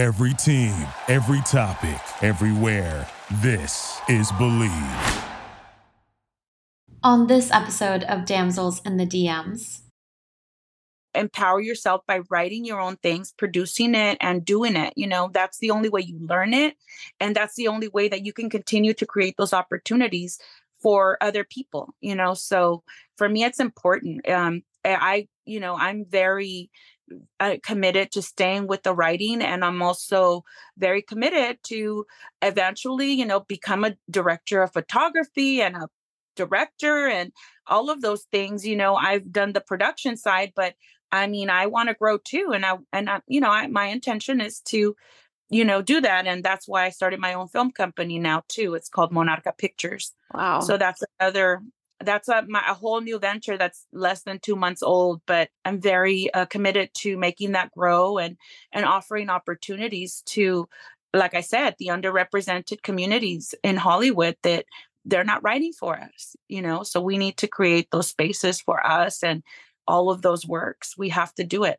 Every team, every topic, everywhere. This is Believe. On this episode of Damsels in the DMs, empower yourself by writing your own things, producing it, and doing it. You know, that's the only way you learn it. And that's the only way that you can continue to create those opportunities for other people, you know. So for me, it's important. Um, I, you know, I'm very uh, committed to staying with the writing and i'm also very committed to eventually you know become a director of photography and a director and all of those things you know i've done the production side but i mean i want to grow too and i and I, you know I, my intention is to you know do that and that's why i started my own film company now too it's called monarca pictures. Wow. So that's another that's a, my, a whole new venture that's less than two months old but i'm very uh, committed to making that grow and and offering opportunities to like i said the underrepresented communities in hollywood that they're not writing for us you know? So we need to create those spaces for us and all of those works. We have to do it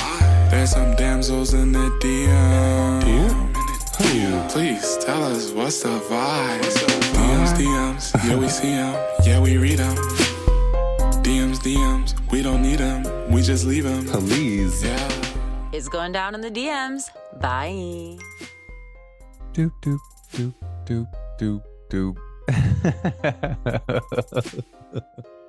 there's some damsels in the DM. DM? Please tell us what's the vibe. DMs, DMs, yeah we see them, yeah we read them. DMs, DMs, we don't need them, we just leave them. Please. Yeah. It's going down in the DMs. Bye. Doop doop doop doop doop doop.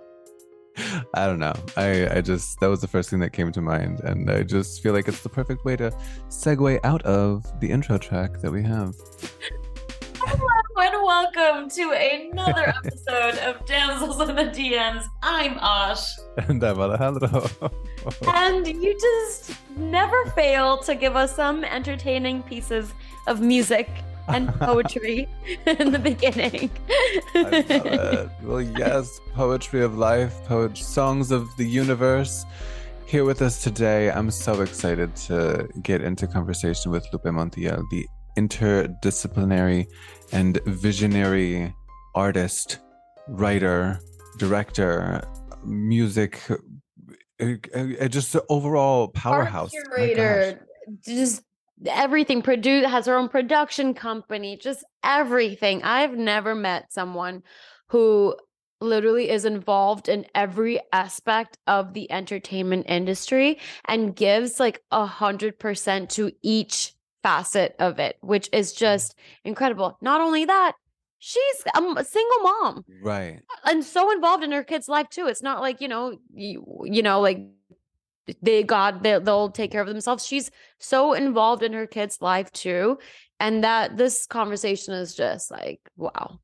I don't know. I, I just, that was the first thing that came to mind. And I just feel like it's the perfect way to segue out of the intro track that we have. Hello and welcome to another episode of Damsels in the DMs. I'm Ash. And I'm Alejandro. and you just never fail to give us some entertaining pieces of music and poetry in the beginning. well, yes, poetry of life, poet songs of the universe. Here with us today, I'm so excited to get into conversation with Lupe Montiel, the interdisciplinary and visionary artist, writer, director, music, uh, uh, just overall powerhouse. Art curator, just everything produce has her own production company just everything. I've never met someone who literally is involved in every aspect of the entertainment industry and gives like a hundred percent to each facet of it which is mm. just incredible. Not only that she's a single mom. Right. And so involved in her kid's life too. It's not like you know you, you know like they God they, they'll take care of themselves. She's so involved in her kid's life too, and that this conversation is just like wow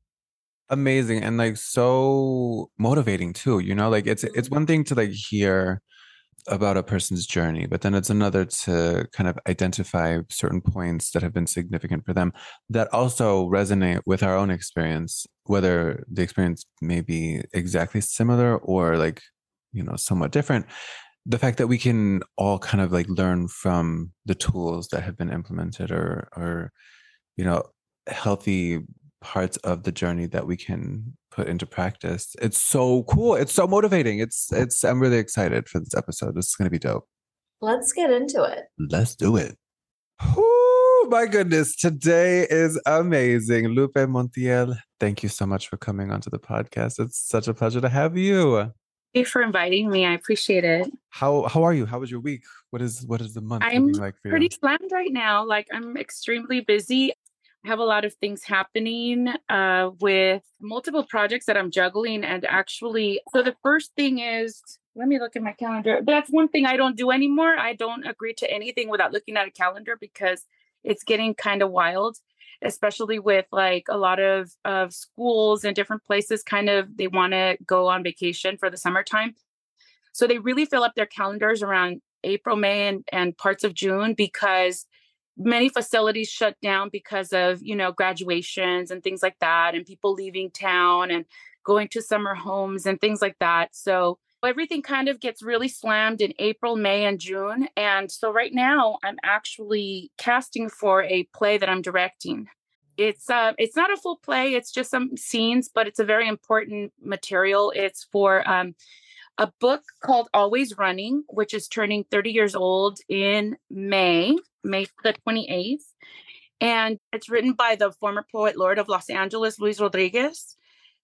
amazing and like so motivating too you know like it's it's mm-hmm. one thing to like hear about a person's journey but then it's another to kind of identify certain points that have been significant for them that also resonate with our own experience whether the experience may be exactly similar or like you know somewhat different the fact that we can all kind of like learn from the tools that have been implemented or or you know healthy parts of the journey that we can put into practice. It's so cool. It's so motivating. It's it's i'm really excited for this episode. This is going to be dope. Let's get into it. Let's do it. Oh my goodness. Today is amazing. Lupe montiel thank you so much for coming onto the podcast. It's such a pleasure to have you you for inviting me. I appreciate it. How how are you? How was your week? What is what is the month I'm like for you? pretty slammed right now. Like I'm extremely busy. I have a lot of things happening uh, with multiple projects that I'm juggling. And actually, so the first thing is let me look at my calendar. That's one thing I don't do anymore. I don't agree to anything without looking at a calendar because it's getting kind of wild especially with like a lot of of schools and different places kind of they want to go on vacation for the summertime. So they really fill up their calendars around april may and, and parts of june because many facilities shut down because of you know graduations and things like that and people leaving town and going to summer homes and things like that. So everything kind of gets really slammed in april may and june and so right now i'm actually casting for a play that i'm directing it's uh it's not a full play it's just some scenes but it's a very important material it's for um a book called Always Running, which is turning 30 years old in May, May the 28th. And it's written by the former poet laureate of Los Angeles, Luis Rodriguez.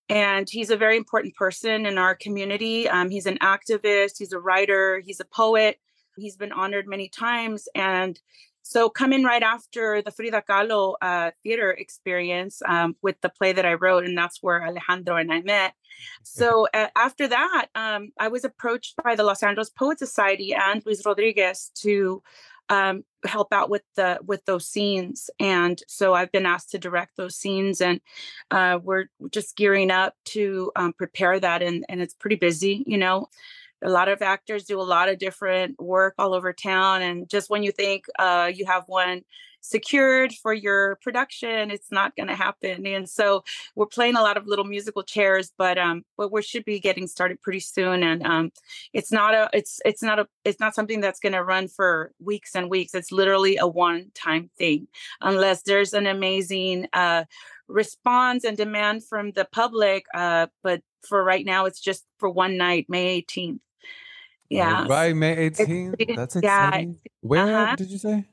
And he's a very important person in our community. Um, he's an activist, he's a writer, he's a poet. He's been honored many times. And so, coming right after the Frida Kahlo uh, theater experience um, with the play that I wrote, and that's where Alejandro and I met. So, uh, after that, um, I was approached by the Los Angeles Poet Society and Luis Rodriguez to um, help out with the with those scenes, and so I've been asked to direct those scenes, and uh, we're just gearing up to um, prepare that, and and it's pretty busy, you know a lot of actors do a lot of different work all over town and just when you think uh, you have one secured for your production it's not going to happen and so we're playing a lot of little musical chairs but um but we should be getting started pretty soon and um it's not a it's it's not a it's not something that's going to run for weeks and weeks it's literally a one time thing unless there's an amazing uh response and demand from the public uh but for right now it's just for one night may 18th yeah. Right, May 18th. That's exciting. Yeah. Where uh-huh. did you say?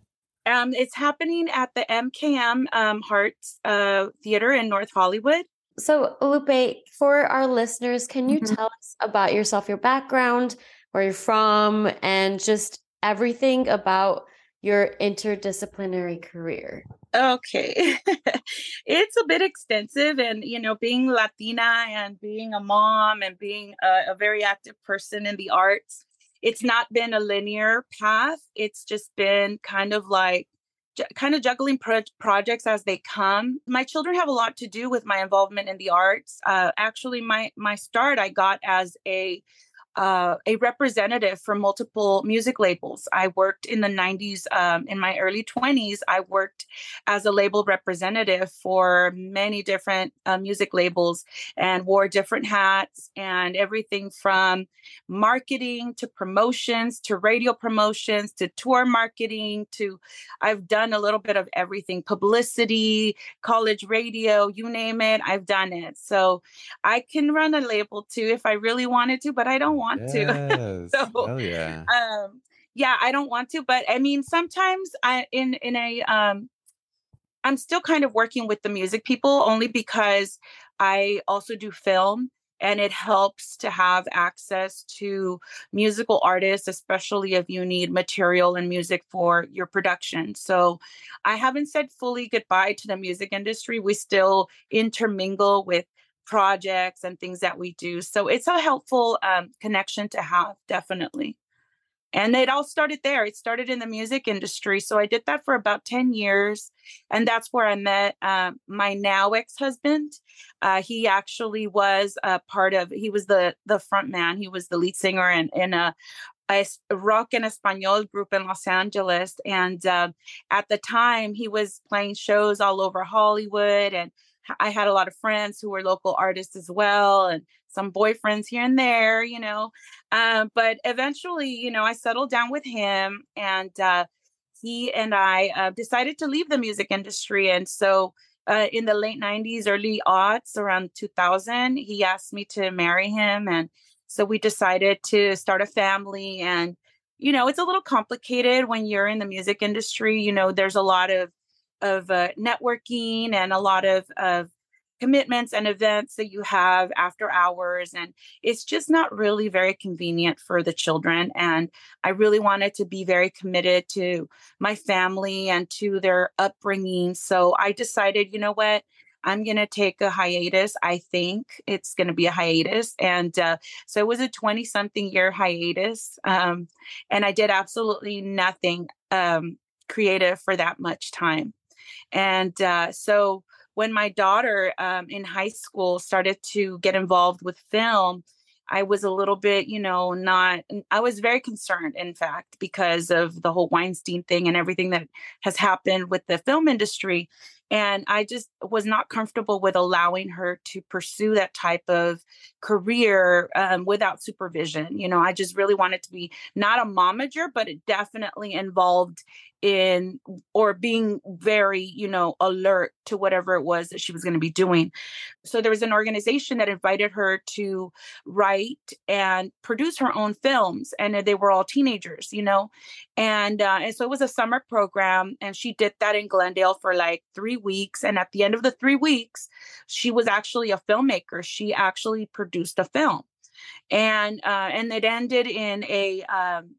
Um, it's happening at the MKM um, Hearts uh, Theater in North Hollywood. So, Lupe, for our listeners, can you mm-hmm. tell us about yourself, your background, where you're from, and just everything about your interdisciplinary career? Okay. it's a bit extensive. And, you know, being Latina and being a mom and being a, a, very active person in the arts, it's not been a linear path. It's just been kind of like, kind of juggling pro- projects as they come my children have a lot to do with my involvement in the arts uh, actually my my start i got as a uh, a representative for multiple music labels. I worked in the 90s, um, in my early 20s, I worked as a label representative for many different uh, music labels and wore different hats and everything from marketing to promotions to radio promotions to tour marketing to I've done a little bit of everything publicity, college radio, you name it, I've done it. So I can run a label too if I really wanted to, but I don't want yes. to. so, Hell yeah. Um, yeah, I don't want to, but I mean, sometimes I in in a um, I'm still kind of working with the music people only because I also do film and it helps to have access to musical artists especially if you need material and music for your production so i haven't said fully goodbye to the music industry we still intermingle with projects and things that we do. So it's a helpful um, connection to have, definitely. And it all started there. It started in the music industry. So I did that for about 10 years. And that's where I met uh, my now ex husband. Uh, he actually was a part of, he was the, the front man. He was the lead singer in, in a, a rock and espanol group in Los Angeles. And uh, at the time, he was playing shows all over Hollywood and I had a lot of friends who were local artists as well, and some boyfriends here and there, you know. Um, but eventually, you know, I settled down with him, and uh, he and I uh, decided to leave the music industry. And so, uh, in the late 90s, early aughts, around 2000, he asked me to marry him. And so we decided to start a family. And, you know, it's a little complicated when you're in the music industry. You know, there's a lot of of uh, networking and a lot of, of commitments and events that you have after hours and it's just not really very convenient for the children and i really wanted to be very committed to my family and to their upbringing so i decided you know what? I'm going to take a hiatus. I think it's going to be a hiatus and uh, so it was a 20 something year hiatus um, and i did absolutely nothing um, creative for that much time and uh, so when my daughter um, in high school started to get involved with film, I was a little bit, you know, not, I was very concerned, in fact, because of the whole Weinstein thing and everything that has happened with the film industry. And I just was not comfortable with allowing her to pursue that type of career um, without supervision. You know, I just really wanted to be not a momager, but it definitely involved in or being very, you know, alert to whatever it was that she was going to be doing. So there was an organization that invited her to write and produce her own films, and they were all teenagers, you know, and uh, and so it was a summer program, and she did that in Glendale for like three weeks, and at the end of the three weeks, she was actually a filmmaker. She actually produced a film and uh, and it ended in a um,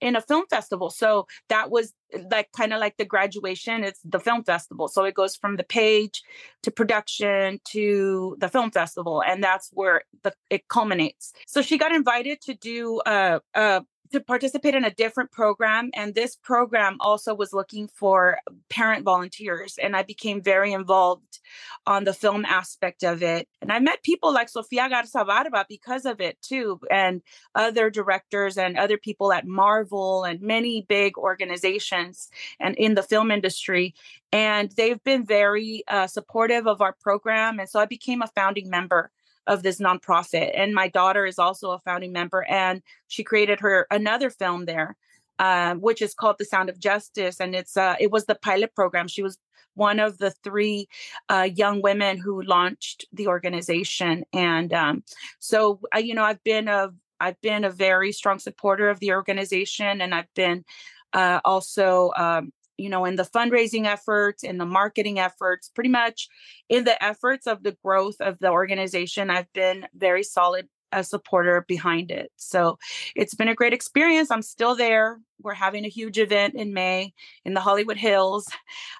in a film festival. So that was uh, like kind of like the graduation. It's the film festival. So it goes from the page to production to the film festival, and that's where the it culminates. So she got invited to do a, a to participate in a different program and this program also was looking for parent volunteers and i became very involved on the film aspect of it. And i met people like sofia garza barba because of it too and other directors and other people at marvel and many big organizations and in the film industry. And they've been very uh, supportive of our program and so i became a founding member of this nonprofit. And my daughter is also a founding member, and she created her another film there, uh, which is called The Sound of Justice, and it's uh, it was the pilot program. She was one of the three uh, young women who launched the organization, and um, so you know I've been a I've been a very strong supporter of the organization, and I've been uh, also um, you know, in the fundraising efforts, in the marketing efforts, pretty much in the efforts of the growth of the organization, I've been very solid a supporter behind it. So it's been a great experience. I'm still there. We're having a huge event in May in the Hollywood Hills.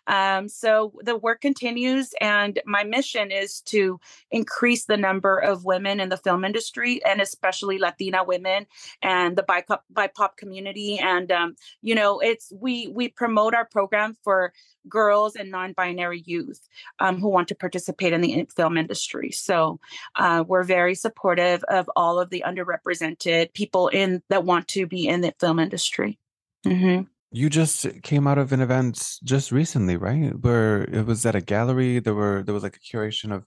Um, so the work continues, and my mission is to increase the number of women in the film industry, and especially Latina women and the BIPOC, BIPOC community. And um, you know, it's we we promote our program for girls and non-binary youth um, who want to participate in the film industry. So uh, we're very supportive of all of the underrepresented people in that want to be in the film industry. Mm-hmm. You just came out of an event just recently, right? Where it was at a gallery. There were there was like a curation of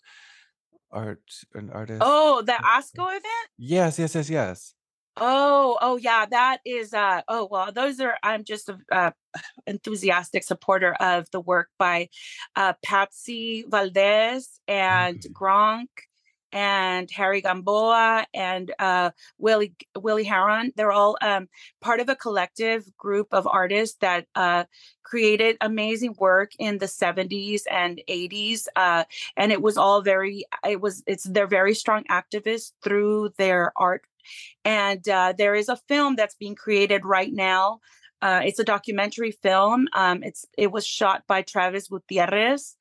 art and artists. Oh, the ASCO event? Yes, yes, yes, yes. Oh, oh yeah, that is uh oh well, those are I'm just a uh, enthusiastic supporter of the work by uh Patssi Valdez and mm-hmm. Gronk and Harry Gamboa and uh, Willie Willie Herrón. They're all um, part of a collective group of artists that uh, created amazing work in the 70s and 80s, uh, and it was all very. It was it's they're very strong activists through their art, and uh, there is a film that's being created right now. Uh, it's a documentary film. Um, it's it was shot by Travis Gutierrez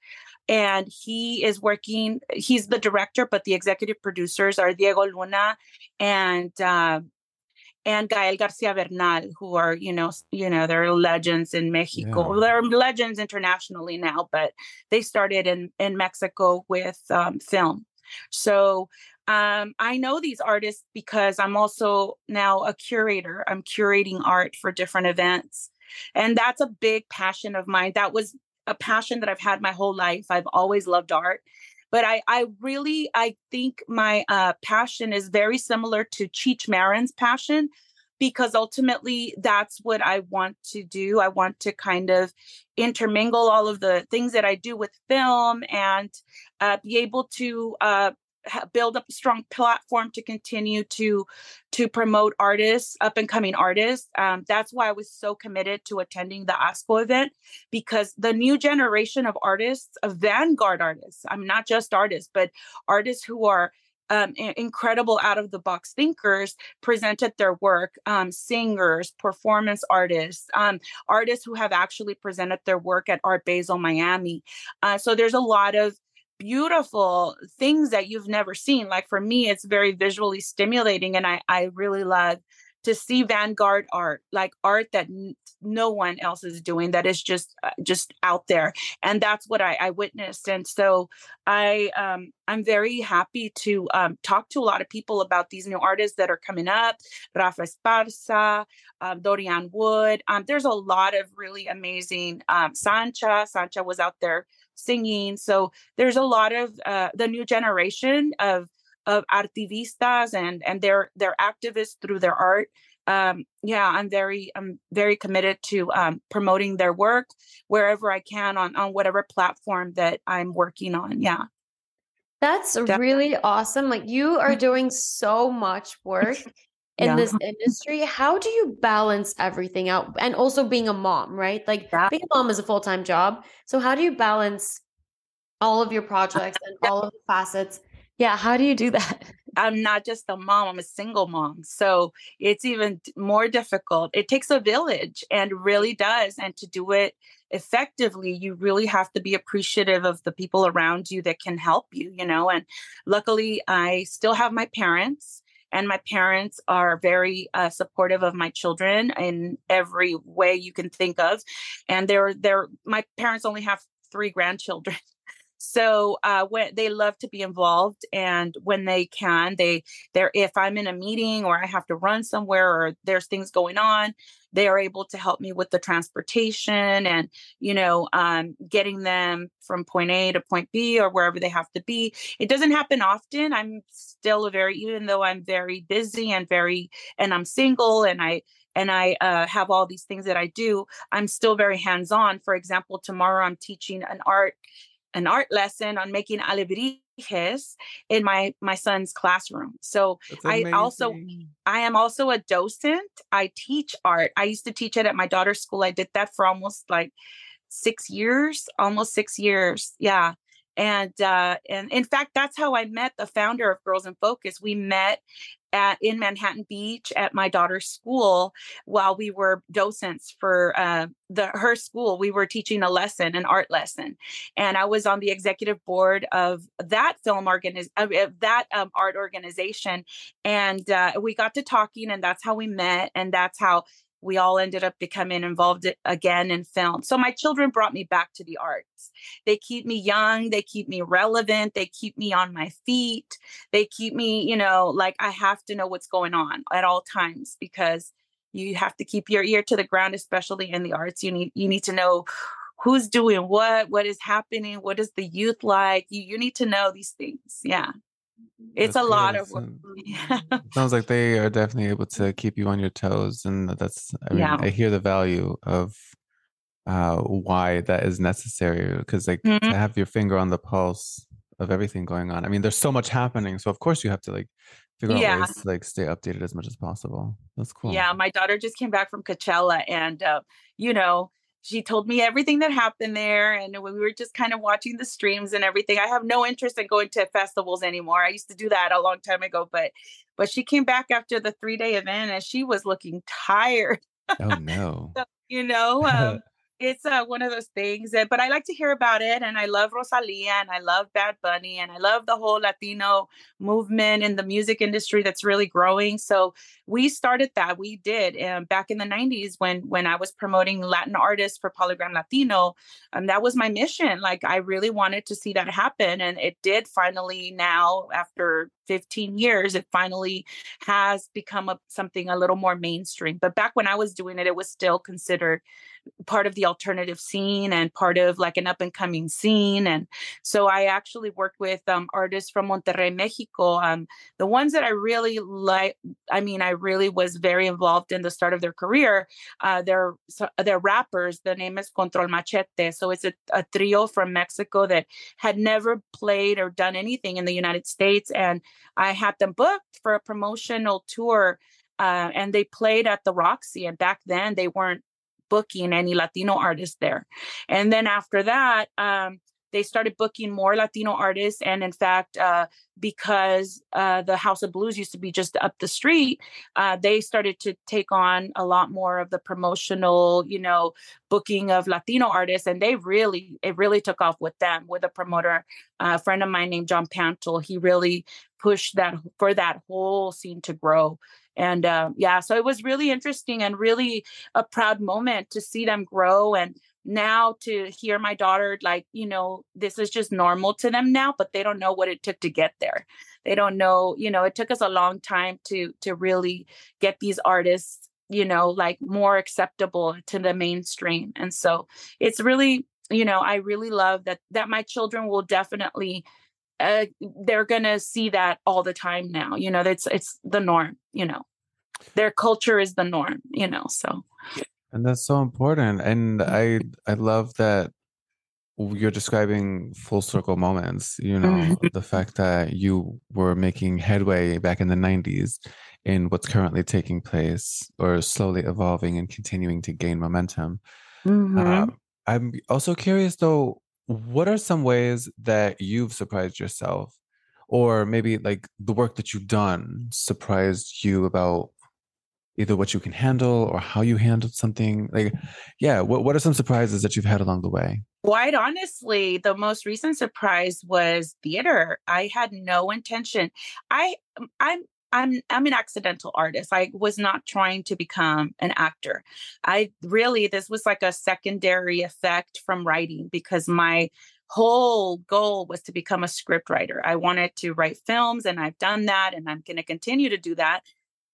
and he is working he's the director but the executive producers are diego luna and uh, and gael garcia bernal who are you know you know they're legends in mexico yeah. they're legends internationally now but they started in in mexico with um, film so um, I know these artists because I'm also now a curator. I'm curating art for different events. And that's a big passion of mine. That was a passion that I've had my whole life. I've always loved art. But I, I really, I think my uh, passion is very similar to Cheech Marin's passion because ultimately that's what I want to do. I want to kind of intermingle all of the things that I do with film and uh, be able to uh, build up a strong platform to continue to to promote artists up and coming artists. Um, that's why i was so committed to attending the asco event because the new generation of artists of vanguard artists i'm not just artists but artists who are um, incredible out of the box thinkers presented their work um, singers performance artists um, artists who have actually presented their work at art basel miami. Uh, so there's a lot of beautiful things that you've never seen. Like for me, it's very visually stimulating, and I I really love to see vanguard art like art that n- no one else is doing that is just uh, just out there and that's what I, I witnessed and so i um i'm very happy to um, talk to a lot of people about these new artists that are coming up rafa esparza um, dorian wood um, there's a lot of really amazing um, sancha sancha was out there singing. So there's a lot of uh, the new generation of of artivistas and and they're they're activists through their art. Um, yeah i'm very i'm very committed to um, promoting their work wherever i can on on whatever platform that i'm working on yeah. That's Definitely. really awesome like you are doing so much work in yeah. this industry how do you balance everything out and also being a mom right like yeah. being a mom is a full-time job so how do you balance all of your projects and all of the facets yeah, how do you do that? I'm not just a mom, I'm a single mom. So it's even more difficult. It takes a village and really does. And to do it effectively, you really have to be appreciative of the people around you that can help you, you know. And luckily, I still have my parents. And my parents are very uh, supportive of my children in every way you can think of. And they're they're my parents only have three grandchildren. so uh, when they love to be involved and when they can they they're if i'm in a meeting or i have to run somewhere or there's things going on they are able to help me with the transportation and you know um, getting them from point a to point b or wherever they have to be. It doesn't happen often. I'm still a very even though i'm very busy and very and i'm single and i and I uh, have all these things that I do, I'm still very hands on. For example, tomorrow I'm teaching an art an art lesson on making alebrijes in my my son's classroom. So I also I am also a docent. I teach art. I used to teach it at my daughter's school. I did that for almost like 6 years, almost 6 years. Yeah. And uh and in fact that's how I met the founder of Girls in Focus. We met at in Manhattan Beach at my daughter's school while we were docents for uh, the her school. We were teaching a lesson, an art lesson, and I was on the executive board of that film organiz- of that um, art organization. And uh, we got to talking, and that's how we met, and that's how we all ended up becoming involved again in film. So my children brought me back to the arts. They keep me young, they keep me relevant, they keep me on my feet. They keep me, you know, like I have to know what's going on at all times because you have to keep your ear to the ground especially in the arts. You need you need to know who's doing what, what is happening, what is the youth like? You you need to know these things. Yeah it's that's a lot of work. Sounds like they are definitely able to keep you on your toes, and that's. I mean, yeah. I hear the value of uh, why that is necessary because, like, mm-hmm. to have your finger on the pulse of everything going on. I mean, there's so much happening, so of course you have to like figure yeah. out ways to like stay updated as much as possible. That's cool. Yeah, my daughter just came back from Coachella, and uh, you know, she told me everything that happened there and we were just kind of watching the streams and everything. I have no interest in going to festivals anymore. I used to do that a long time ago but but she came back after the three day event and she was looking tired. Oh no. So, you know um, it's uh, one of those things that, but I like to hear about it. And I love Rosalia and I love Bad Bunny and I love the whole Latino movement in the music industry that's really growing. So we started that. We did um, back in the 90s when, when I was promoting Latin artists for Polygram Latino. And um, that was my mission. Like I really wanted to see that happen. And it did finally now after 15 years, it finally has become a, something a little more mainstream. But back when I was doing it, it was still considered part of the alternative scene and part of like an up and coming scene. And so I actually worked with um, artists from Monterrey, Mexico. Um, the ones that I really like, I mean, I really was very involved in the start of their career. Uh, they're they're rappers. The name is Control Machete. So it's a, a trio from Mexico that had never played or done anything in the United States, and I had them booked for a promotional tour. Uh, and they played at the Roxy. And back then, they weren't booking any Latino artists there. And then after that, um, they started booking more Latino artists. And in fact, uh, because uh, the House of Blues used to be just up the street, uh, they started to take on a lot more of the promotional, you know, booking of Latino artists. And they really, it really took off with them, with a promoter, uh, a friend of mine named John Pantel. He really pushed that for that whole scene to grow and uh, yeah so it was really interesting and really a proud moment to see them grow and now to hear my daughter like you know this is just normal to them now but they don't know what it took to get there. They don't know you know it took us a long time to to really get these artists you know like more acceptable to the mainstream. And so it's really you know i really love that that my children will definitely uh, they're gonna see that all the time now you know it's it's the norm you know. Their culture is the norm you know so and that's so important and i i love that you're describing full circle moments you know Mm-hmm. the fact that you were making headway back in the 90s in what's currently taking place or slowly evolving and continuing to gain momentum Mhm. Uh, i'm also curious though what are some ways that you've surprised yourself or maybe like the work that you've done surprised you about either what you can handle or how you handled something like yeah what, what are some surprises that you've had along the way Quite honestly, the most recent surprise was theater. I had no intention. I um, I'm I'm I'm an accidental artist. I was not trying to become an actor. I really this was like a secondary effect from writing because my whole goal was to become a script writer. I wanted to write films and I've done that and I'm going to continue to do that.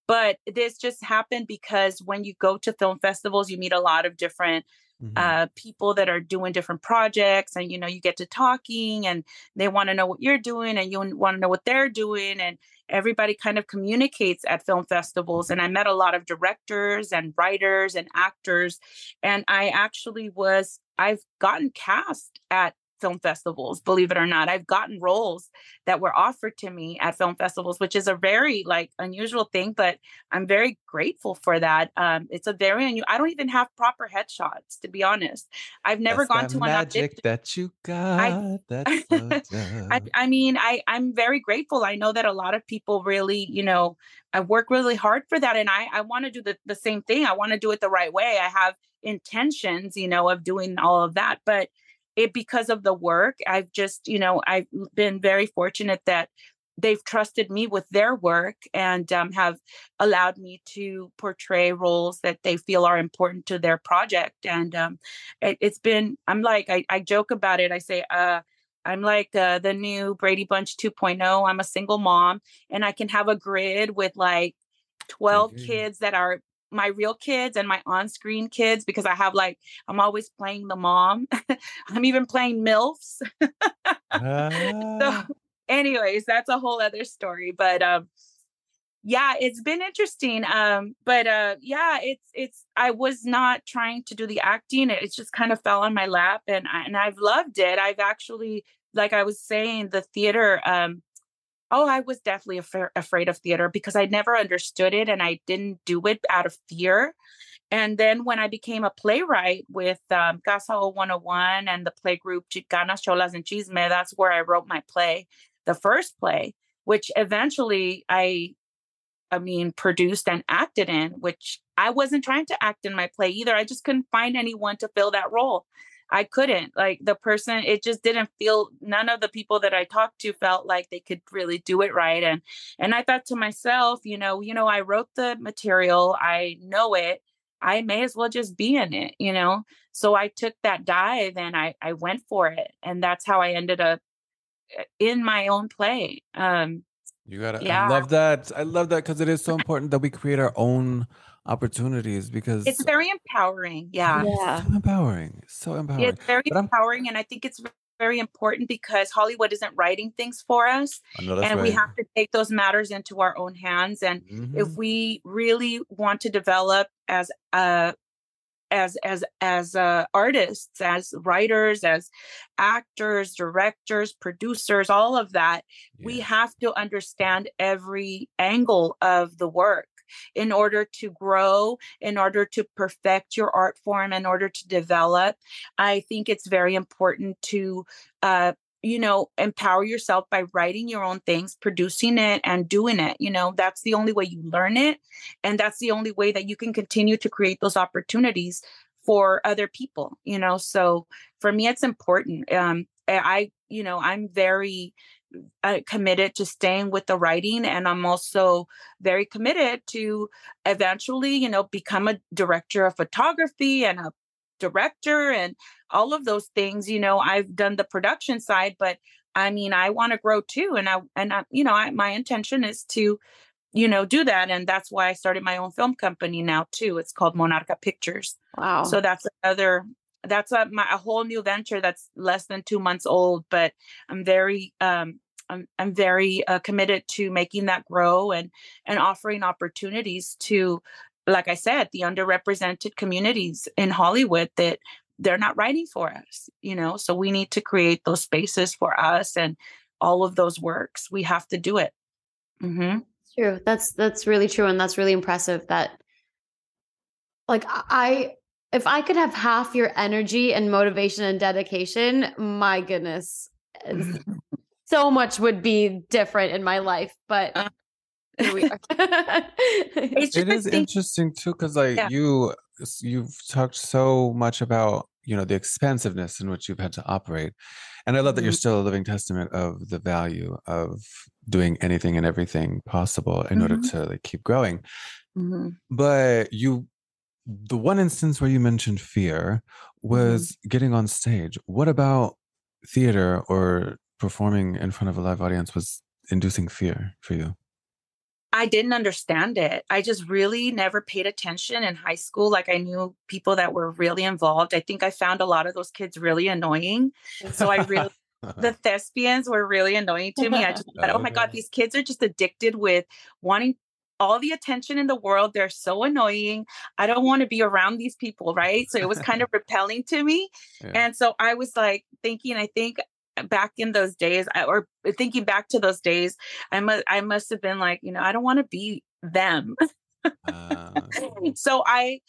But this just happened because when you go to film festivals, you meet a lot of different Mhm. uh, people that are doing different projects and you know you get to talking and they want to know what you're doing and you want to know what they're doing and everybody kind of communicates at film festivals and i met a lot of directors and writers and actors and i actually was i've gotten cast at film festivals believe it or not i've gotten roles that were offered to me at film festivals which is a very like unusual thing but i'm very grateful for that um it's a very unusual i don't even have proper headshots to be honest i've never That's gone to an audition magic that you got that's so I. I mean, I, I'm very grateful. I know that a lot of people really, you know, I work really hard for that. And I, I want to do the, the same thing. I want to do it the right way. I have intentions, you know, of doing all of that. But it because of the work, I've just, you know, I've been very fortunate that they've trusted me with their work and um, have allowed me to portray roles that they feel are important to their project. And um, it, it's been, I'm like, I, I joke about it. I say, uh, I'm like uh, the new Brady Bunch 2.0. I'm a single mom and I can have a grid with like 12 Mhm. kids that are my real kids and my on-screen kids because I have like I'm always playing the mom. I'm even playing MILFs. Ah, so anyways, that's a whole other story, but um yeah, it's been interesting. Um but uh yeah, it's it's I was not trying to do the acting. It, it just kind of fell on my lap and I, and I've loved it. I've actually like I was saying the theater um Oh, I was definitely afra- afraid of theater because I never understood it and I didn't do it out of fear. And then when I became a playwright with um, Casa 101 and the play group Chicanas, Cholas, and Chisme, that's where I wrote my play, the first play, which eventually I, I mean, produced and acted in, which I wasn't trying to act in my play either. I just couldn't find anyone to fill that role. I couldn't like the person, it just didn't feel none of the people that I talked to felt like they could really do it right. And and I thought to myself, you know, you know, I wrote the material, I know it. I may as well just be in it, you know. So I took that dive and I I went for it. And that's how I ended up uh, in my own play. Um you gotta i love that i love that because it is so important that we create our own opportunities because it's very empowering. Yeah. Yeah. so empowering so empowering It's very But I'm- empowering and I think it's very important because Hollywood isn't writing things for us. I know that's and we have to take those matters into our own hands and if Mhm. we really want to develop as uh as as as uh, artists as writers as actors directors producers all of that we have to understand every angle of the work in order to grow in order to perfect your art form in order to develop. I think it's very important to uh you know empower yourself by writing your own things producing it and doing it you know? That's the only way you learn it and that's the only way that you can continue to create those opportunities for other people you know? So for me it's important um i you know, I'm very uh, committed to staying with the writing and i'm also very committed to eventually you know become a director of photography and a director and all of those things you know i've done the production side but i mean i want to grow too and i and I, you know I, my intention is to you know do that and that's why i started my own film company now too it's called monarca pictures Wow. so that's another that's a, my, a whole new venture that's less than two months old but i'm very um i'm, I'm very uh, committed to making that grow and and offering opportunities to like i said the underrepresented communities in hollywood that they're not writing for us you know so we need to create those spaces for us and all of those works we have to do it Mm-hmm. True. That's that's really true, and that's really impressive. That, like, I if I could have half your energy and motivation and dedication, my goodness, so much would be different in my life. But Uh. here we are. it's it just is I think- interesting too because like Yeah. you you've talked so much about you know the expansiveness in which you've had to operate and i love that you're Mhm. still a living testament of the value of doing anything and everything possible in order Mhm. to like keep growing Mhm. but you the one instance where you mentioned fear Mm-hmm. was getting on stage what about theater or performing in front of a live audience was inducing fear for you I didn't understand it. I just really never paid attention in high school. Like I knew people that were really involved. I think I found a lot of those kids really annoying. So I really the thespians were really annoying to me. I just thought, oh my God, these kids are just addicted with wanting all the attention in the world. They're so annoying. I don't want to be around these people, right? So it was kind of repelling to me. Yeah. And so I was like thinking, I think back in those days, I- or thinking back to those days, I must I must have been like, you know, I don't want to be them. Uh, so I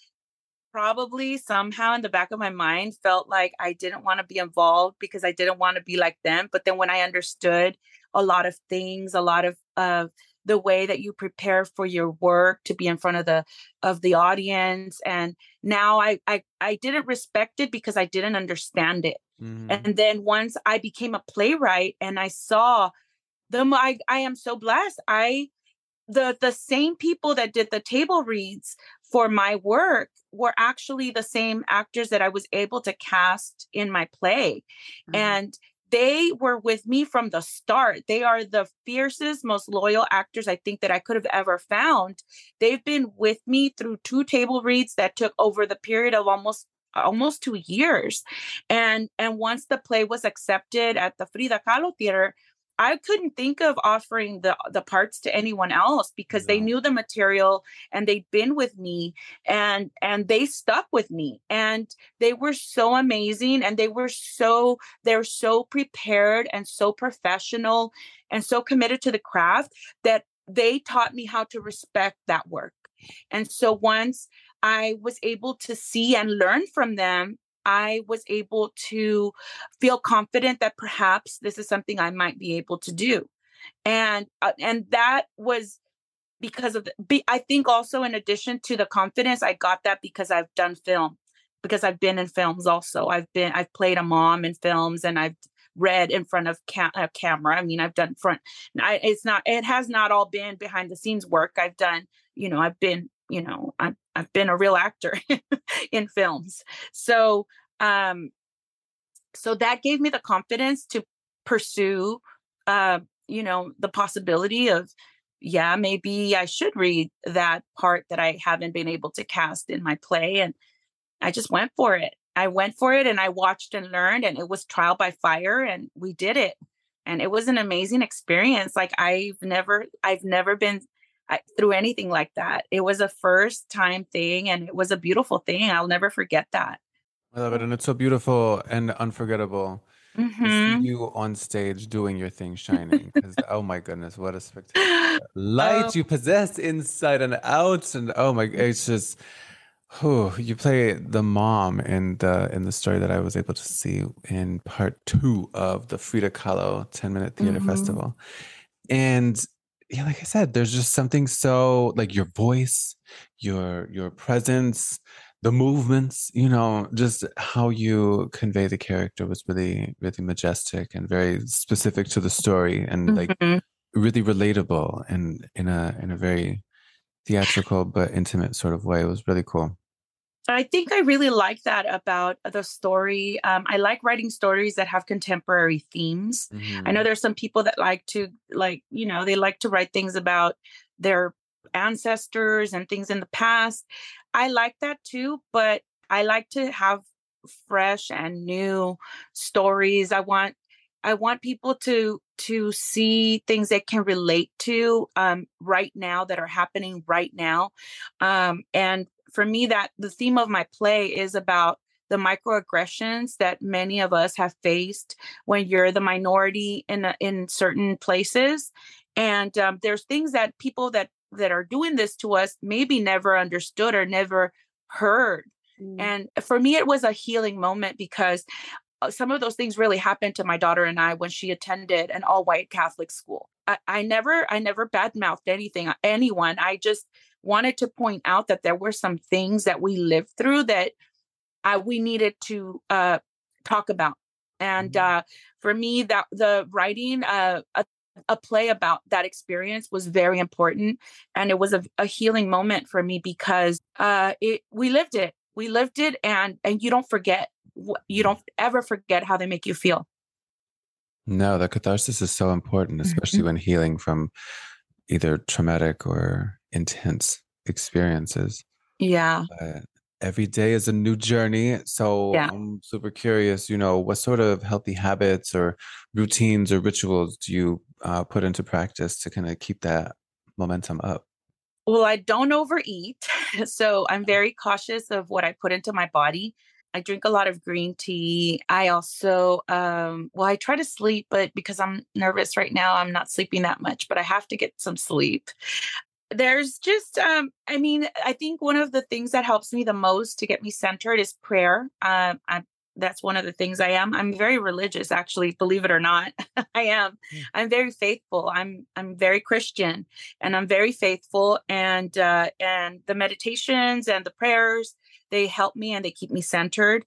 probably somehow in the back of my mind felt like I didn't want to be involved because I didn't want to be like them. But then when I understood a lot of things, a lot of uh, the way that you prepare for your work to be in front of the of the audience, and now I I, I didn't respect it because I didn't understand it. mhm. And then once I became a playwright and I saw them, I, I am so blessed. I the the same people that did the table reads for my work were actually the same actors that I was able to cast in my play. Mhm. And they were with me from the start. They are the fiercest, most loyal actors I think that I could have ever found. They've been with me through two table reads that took over the period of almost almost two years. And and once the play was accepted at the Frida Kahlo Theater, I couldn't think of offering the the parts to anyone else because they knew the material and they'd been with me and and they stuck with me and they were so amazing and they were so they're so prepared and so professional and so committed to the craft that they taught me how to respect that work. And so once I was able to see and learn from them, I was able to feel confident that perhaps this is something I might be able to do. And uh, and that was because of the, I think also in addition to the confidence I got that because I've done film because I've been in films also. I've been I've played a mom in films and I've read in front of ca- camera. I mean, I've done front. I, it's not. It has not all been behind the scenes work. I've done. You know, I've been. You know, I've I've been a real actor in films. So, um, so that gave me the confidence to pursue. Uh, you know, the possibility of yeah, maybe I should read that part that I haven't been able to cast in my play. And I just went for it. I went for it and I watched and learned, and it was trial by fire, and we did it. And it was an amazing experience. Like I've never, I've never been I, through anything like that. It was a first time thing, and it was a beautiful thing. I'll never forget that. I love it, and it's so beautiful and unforgettable to Mhm. see you on stage doing your thing, shining. Because oh my goodness, what a spectacular light Oh. you possess inside and out, and oh my, it's just. Oh, you play the mom in the in the story that I was able to see in part two of the Frida Kahlo 10 minute theater Mhm. festival. And yeah, like I said, there's just something so like your voice, your your presence, the movements, you know, just how you convey the character was really, really majestic and very specific to the story and like Mhm. really relatable and in a in a very theatrical but intimate sort of way. It was really cool. I think I really like that about the story. Um, I like writing stories that have contemporary themes. I know there's some people that like to like, you know, they like to write things about their ancestors and things in the past. I like that too, but I like to have fresh and new stories. I want I want people to to see things they can relate to um, right now that are happening right now. Um, and for me, that the theme of my play is about the microaggressions that many of us have faced when you're the minority in a, in certain places. And um, there's things that people that that are doing this to us maybe never understood or never heard. Mm. and for me it was a healing moment because uh, some of those things really happened to my daughter and i when she attended an all-white catholic school. I, I never i never badmouthed anything anyone. I just wanted to point out that there were some things that we lived through that I, we needed to uh, talk about. And uh, for me that the writing uh, a, a play about that experience was very important and it was a, a healing moment for me because uh, it we lived it. We lived it and and you don't forget you don't ever forget how they make you feel. No, the catharsis is so important, especially Mm-hmm. when healing from either traumatic or intense experiences. yeah But every day is a new journey. So Yeah. I'm super curious, you know, what sort of healthy habits or routines or rituals do you uh, put into practice to kind of keep that momentum up? Well, I don't overeat. So I'm very cautious of what I put into my body. I drink a lot of green tea. I also, um, well, I try to sleep, but because I'm nervous right now, I'm not sleeping that much, but I have to get some sleep. There's just, um, I mean, I think one of the things that helps me the most to get me centered is prayer. Um, I'm, that's one of the things I am. I'm very religious, actually, believe it or not. I am. I'm very faithful. I'm I'm very Christian and I'm very faithful and uh and the meditations and the prayers they help me and they keep me centered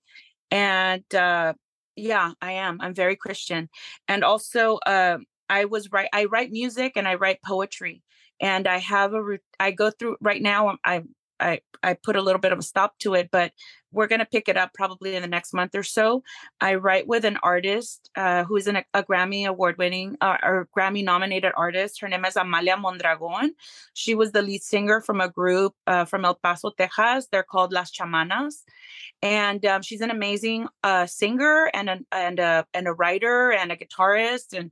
and uh yeah I am I'm very Christian and also um I was right I write music and I write poetry and I have a I go through right now I I I put a little bit of a stop to it but we're going to pick it up probably in the next month or so I write with an artist uh, who is an, a Grammy award winning uh, or Grammy nominated artist. Her name is Amalia Mondragon. She was the lead singer from a group uh, from El Paso, Texas. They're called Las Chamanas. And um, she's an amazing uh, singer and a, and, a, and a writer and a guitarist. And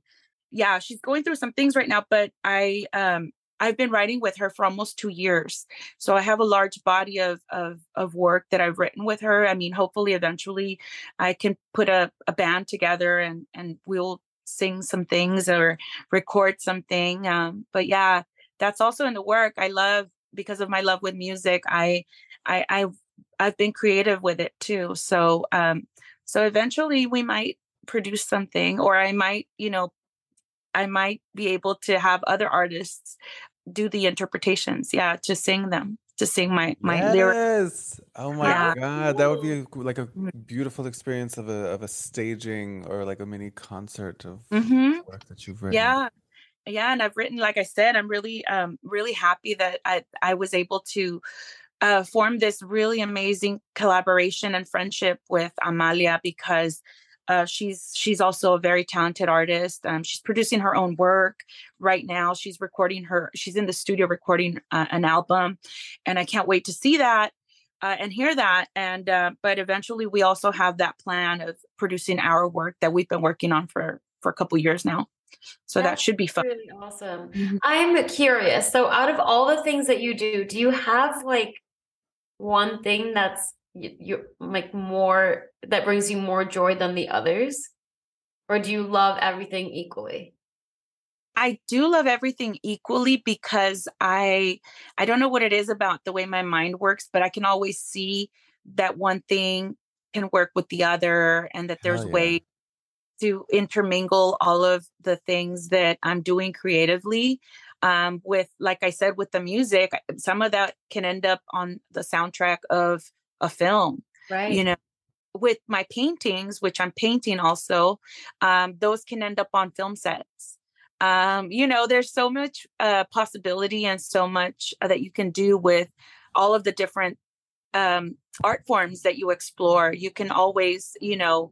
yeah, she's going through some things right now, but I, um, I've been writing with her for almost two years. So I have a large body of, of, of work that I've written with her. I mean, hopefully eventually I can put a, a band together and, and we'll sing some things or record something. Um, but yeah, that's also in the work. I love because of my love with music. I, I, I, I've been creative with it too. So, um, so eventually we might produce something or I might, you know, I might be able to have other artists do the interpretations. Yeah, to sing them, to sing my my lyrics. Oh my Yeah. God. That would be like a Mm. beautiful experience of a of a staging or like a mini concert of Mhm. work that you've written. Yeah. Yeah, and I've written like I said, I'm really um really happy that I I was able to uh form this really amazing collaboration and friendship with Amalia because uh, she's she's also a very talented artist. Um, she's producing her own work right now. She's recording her. She's in the studio recording uh, an album, and I can't wait to see that uh, and hear that. And uh, but eventually, we also have that plan of producing our work that we've been working on for for a couple years now. So that should be fun. Really awesome. Mhm. I'm curious. So, out of all the things that you do, do you have like one thing that's you, like more that brings you more joy than the others, or do you love everything equally? I do love everything equally because I I don't know what it is about the way my mind works, but I can always see that one thing can work with the other and that there's yeah. way to intermingle all of the things that I'm doing creatively um with like I said with the music some of that can end up on the soundtrack of a film Right. you know with my paintings which i'm painting also um, those can end up on film sets. Um, you know there's so much uh, possibility and so much uh, that you can do with all of the different um, art forms that you explore. You can always you know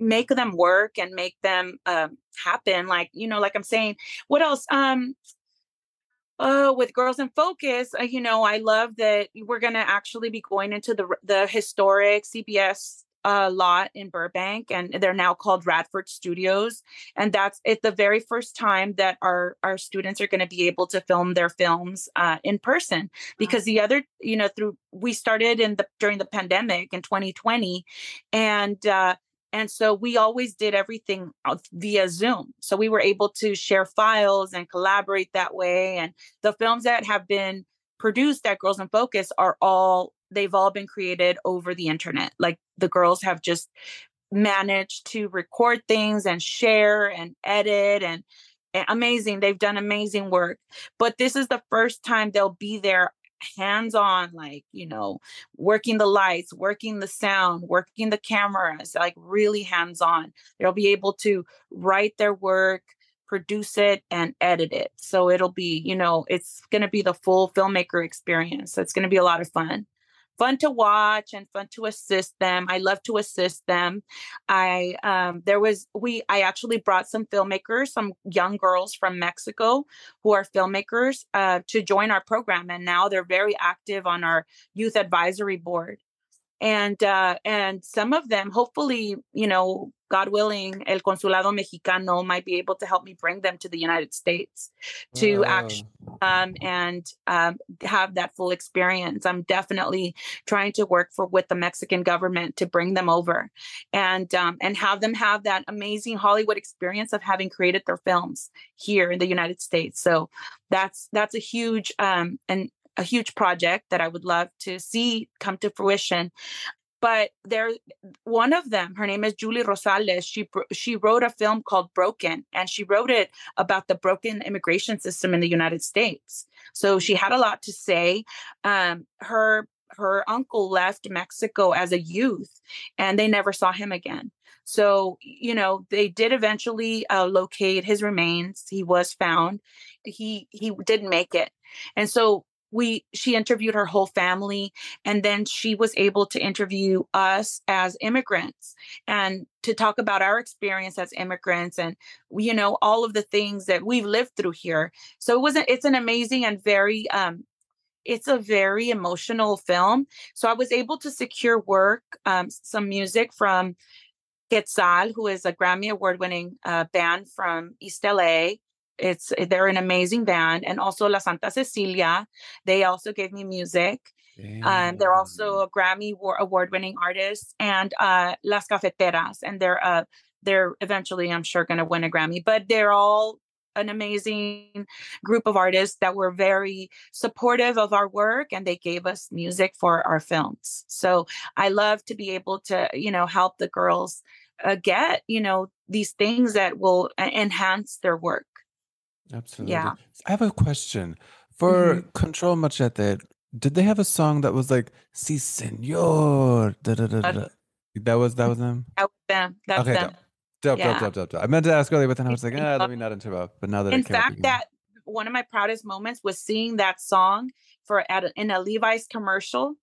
make them work and make them um, happen like you know like i'm saying what else? Um Oh, with Girls in Focus, uh, you know, I love that we're going to actually be going into the the historic CBS uh, lot in Burbank, and they're now called Radford Studios, and that's it's the very first time that our our students are going to be able to film their films uh, in person. Because the other, you know, through we started in the during the pandemic in 2020, and uh, and so we always did everything uh, via Zoom. So we were able to share files and collaborate that way. And the films that have been produced at Girls in Focus are all, they've all been created over the internet. Like the girls have just managed to record things and share and edit and and amazing. They've done amazing work. But this is the first time they'll be there hands on, like, you know, working the lights, working the sound, working the cameras, like really hands on. They'll be able to write their work, produce it, and edit it. So it'll be, you know, it's going to be the full filmmaker experience. So it's going to be a lot of fun fun to watch and fun to assist them. I love to assist them. I um there was we I actually brought some filmmakers, some young girls from Mexico who are filmmakers uh to join our program and now they're very active on our youth advisory board. And uh and some of them hopefully, you know, God willing, El Consulado Mexicano might be able to help me bring them to the United States to actually um, and um, have that full experience. I'm definitely trying to work for with the Mexican government to bring them over, and um, and have them have that amazing Hollywood experience of having created their films here in the United States. So that's that's a huge um, and a huge project that I would love to see come to fruition but there one of them her name is julie rosales she she wrote a film called broken and she wrote it about the broken immigration system in the united states. So she had a lot to say. Um, her her uncle left mexico as a youth and they never saw him again. So you know they did eventually uh, locate his remains. He was found. He he didn't make it. And so we she interviewed her whole family and then she was able to interview us as immigrants and to talk about our experience as immigrants and you know all of the things that we've lived through here so it was a, it's an amazing and very um it's a very emotional film so i was able to secure work um, some music from Quetzal, who is a Grammy Award winning uh, band from East LA. It's they're an amazing band, and also La Santa Cecilia. They also gave me music. Um, they're also a Grammy award winning artist, and uh, Las Cafeteras, and they're uh, they're eventually, I'm sure, going to win a Grammy. But they're all an amazing group of artists that were very supportive of our work and they gave us music for our films so i love to be able to you know help the girls uh, get you know these things that will uh, enhance their work Absolutely. Yeah. I have a question. For Mhm. Control Machete, did they have a song that was like Si Senor? Da, da, da, da, da. That was that was them? That was them that's Okay, them Dope, Yeah. dope, dope, dope, dope. I meant to ask earlier, but then I was like, ah, let me not interrupt. But now that in it came up fact that one of my proudest moments was seeing that song for at a, in a levi's commercial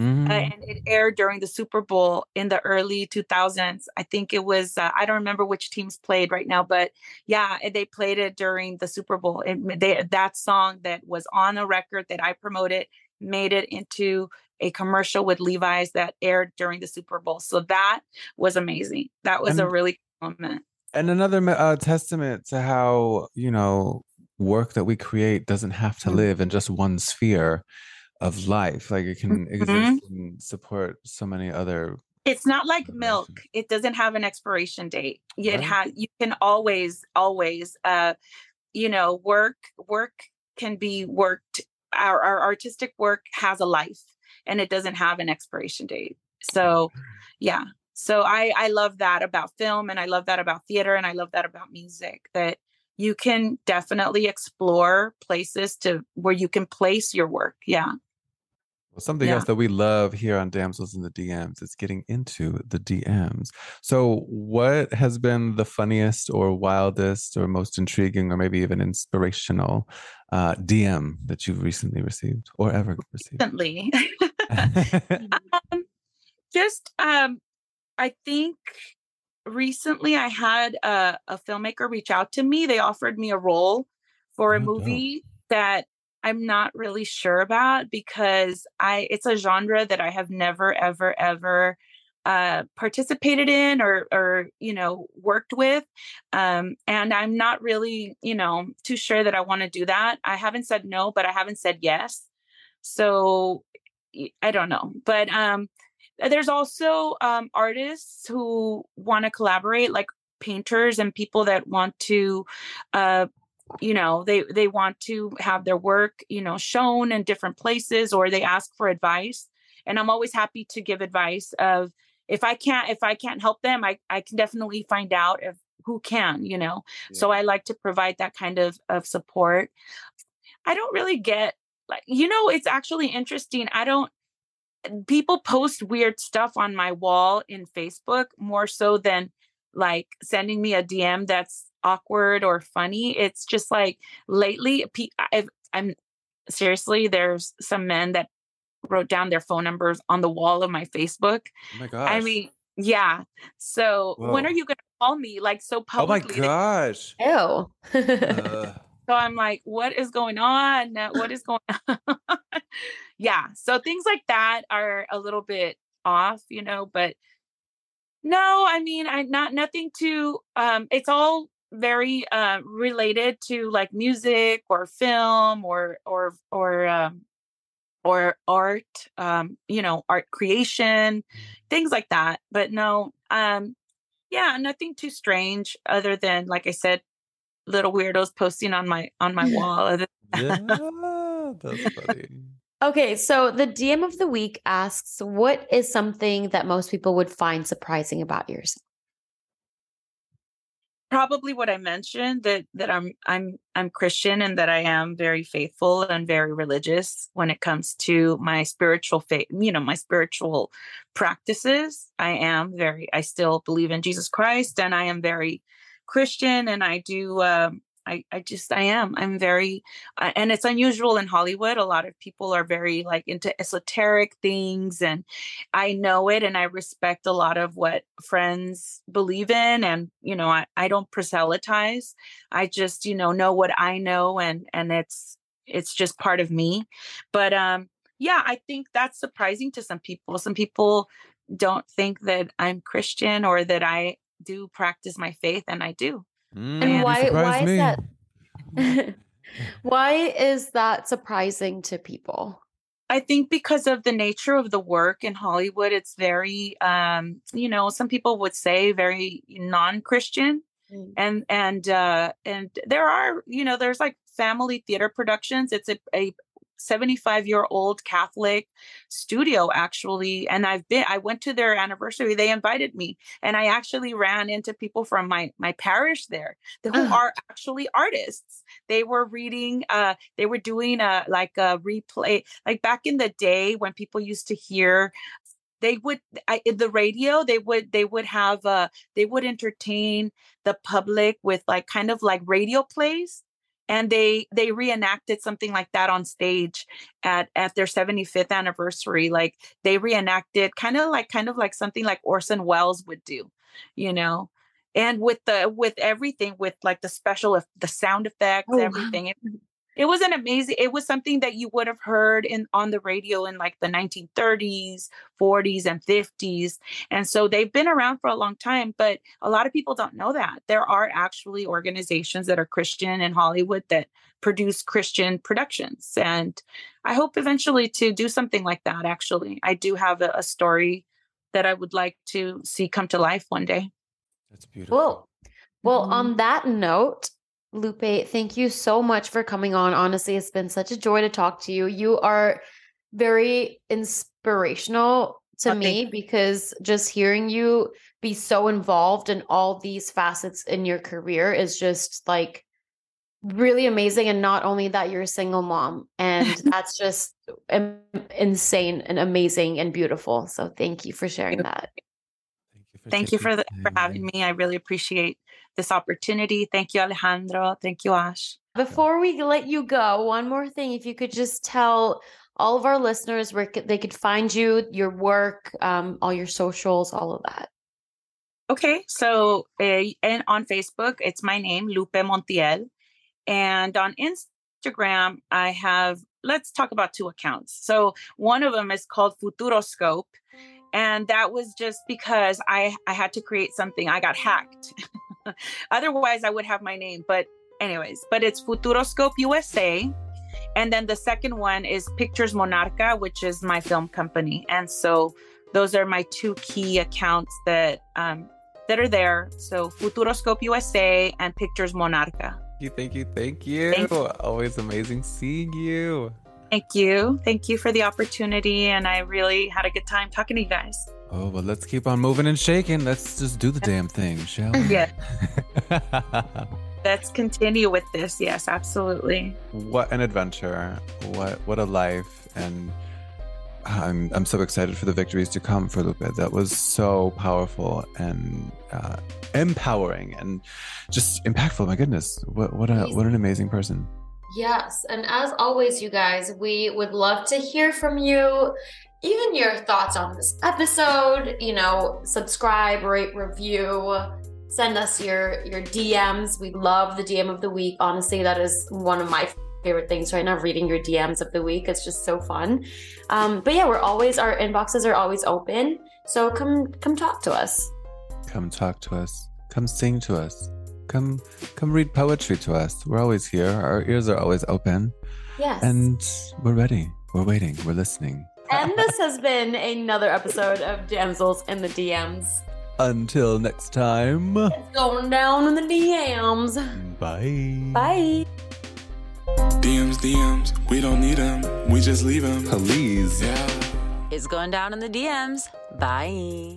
uh, Mhm. and it aired during the Super Bowl in the early 2000s. I think it was, uh, I don't remember which teams played right now, but yeah, they played it during the Super Bowl. And they, that song that was on a record that I promoted made it into a commercial with Levi's that aired during the Super Bowl. So that was amazing. That was a really cool moment. And another uh, testament to how, you know, work that we create doesn't have to Mhm. live in just one sphere of life. Like it can Mhm. exist and support so many other. It's not like milk. It doesn't have an expiration date. It Right. has you can always, always uh, you know, work work can be worked. Our our artistic work has a life and it doesn't have an expiration date. So yeah. So I I love that about film and I love that about theater and I love that about music that you can definitely explore places to where you can place your work. Yeah. Well, something Yeah. else that we love here on Damsels in the DMs is getting into the DMs. So, what has been the funniest or wildest or most intriguing or maybe even inspirational uh, DM that you've recently received or ever received? Recently. um, just um i think recently i had a, a filmmaker reach out to me they offered me a role for a Oh, dope. movie that i'm not really sure about because i it's a genre that i have never ever ever uh participated in or or you know worked with um and i'm not really you know too sure that i want to do that. I haven't said no but i haven't said yes. So I don't know, but um, there's also um, artists who want to collaborate, like painters and people that want to, uh, you know, they they want to have their work, you know, shown in different places, or they ask for advice. And I'm always happy to give advice of if I can't if I can't help them, I I can definitely find out if who can, you know. So I like to provide that kind of of support. I don't really get like you know it's actually interesting. I don't people post weird stuff on my wall in Facebook more so than like sending me a DM that's awkward or funny. It's just like lately I've, I'm seriously there's some men that wrote down their phone numbers on the wall of my Facebook. Oh my gosh. I mean, yeah. So when are you going to call me like so publicly. oh my publicly? gosh. Ew. Uh, So I'm like, what is going on? What is going on? yeah. So things like that are a little bit off, you know, but no, I mean, I not nothing to um it's all very uh related to like music or film or or or um or art um you know art creation things like that but no um yeah nothing too strange other than like i said little weirdos posting on my on my wall yeah, that's funny. okay, so the DM of the week asks, "What is something that most people would find surprising about yourself?" Probably what i mentioned that that i'm i'm i'm christian and that i am very faithful and very religious when it comes to my spiritual faith you know my spiritual practices. I am very i still believe in jesus christ and i am very christian and i do um I, I just I am I'm very uh, and it's unusual in Hollywood a lot of people are very like into esoteric things and I know it and I respect a lot of what friends believe in and you know I, I don't proselytize I just you know know what I know and and it's it's just part of me but um yeah I think that's surprising to some people some people don't think that I'm Christian or that I do practice my faith and I do Mm, And why why surprised is me. that why is that surprising to people? I think because of the nature of the work in Hollywood, it's very, um, you know, some people would say very non-Christian, Mm. and and uh, and there are, you know, there's like family theater productions. It's a, a 75 year old Catholic studio actually, and I've been. I went to their anniversary. They invited me, and I actually ran into people from my my parish there who Oh. are actually artists. They were reading. Uh, they were doing a like a replay like back in the day when people used to hear they would I, in the radio they would they would have uh they would entertain the public with like kind of like radio plays and they they reenacted something like that on stage at at their 75th anniversary like they reenacted kind of like kind of like something like Orson Welles would do you know and with the with everything with like the special eff- the sound effects Oh, wow. everything it, it was an amazing it was something that you would have heard in on the radio in like the 1930s 40s and 50s and so they've been around for a long time but a lot of people don't know that there are actually organizations that are christian in hollywood that produce christian productions and i hope eventually to do something like that actually i do have a, a story that i would like to see come to life one day That's beautiful. Well, well, Mhm. on that note, Lupe, thank you so much for coming on. Honestly, it's been such a joy to talk to you. You are very inspirational to Oh, me because just hearing you be so involved in all these facets in your career is just like really amazing. And not only that, you're a single mom, and that's just um, insane and amazing and beautiful. So thank you for sharing that. Thank you for, the, for having me. I really appreciate this opportunity. Thank you, Alejandro. Thank you, Ash. Before we let you go, one more thing. If you could just tell all of our listeners where they could find you, your work, um, all your socials, all of that. Okay, so uh, and on Facebook, it's my name, Lupe Montiel, and on Instagram, I have. Let's talk about two accounts. So one of them is called Futuroscope, and that was just because I I had to create something. I got hacked. Otherwise, I would have my name. But anyways, but it's Futuroscope USA. And then the second one is Pictures Monarca, which is my film company. And so those are my two key accounts that um, that are there. So Futuroscope USA and Pictures Monarca. Thank you, thank you, thank you. Thank you. Always amazing seeing you. Thank you. Thank you for the opportunity. And I really had a good time talking to you guys. Oh, well, let's keep on moving and shaking. Let's just do the damn thing, shall we? Yeah. Let's continue with this. Yes, absolutely. what an adventure. What what a life. And I'm I'm so excited for the victories to come for Lupe. That was so powerful and uh, empowering and just impactful. My goodness. What what a what an amazing person. Yes. And as always, you guys, we would love to hear from you. Even your thoughts on this episode, you know, subscribe, rate, review, send us your your DMs. We love the DM of the week. Honestly, that is one of my favorite things right now, reading your DMs of the week. It's just so fun. Um, but yeah, we're always our inboxes are always open. So come come talk to us. Come talk to us. Come sing to us. Come come read poetry to us. We're always here. Our ears are always open. Yes. And we're ready. We're waiting. We're listening. And this has been another episode of Damsels in the DMs. Until next time. It's going down in the DMs. Bye. Bye. DMs, DMs, we don't need them, we just leave them. Please. Yeah. It's going down in the DMs. Bye.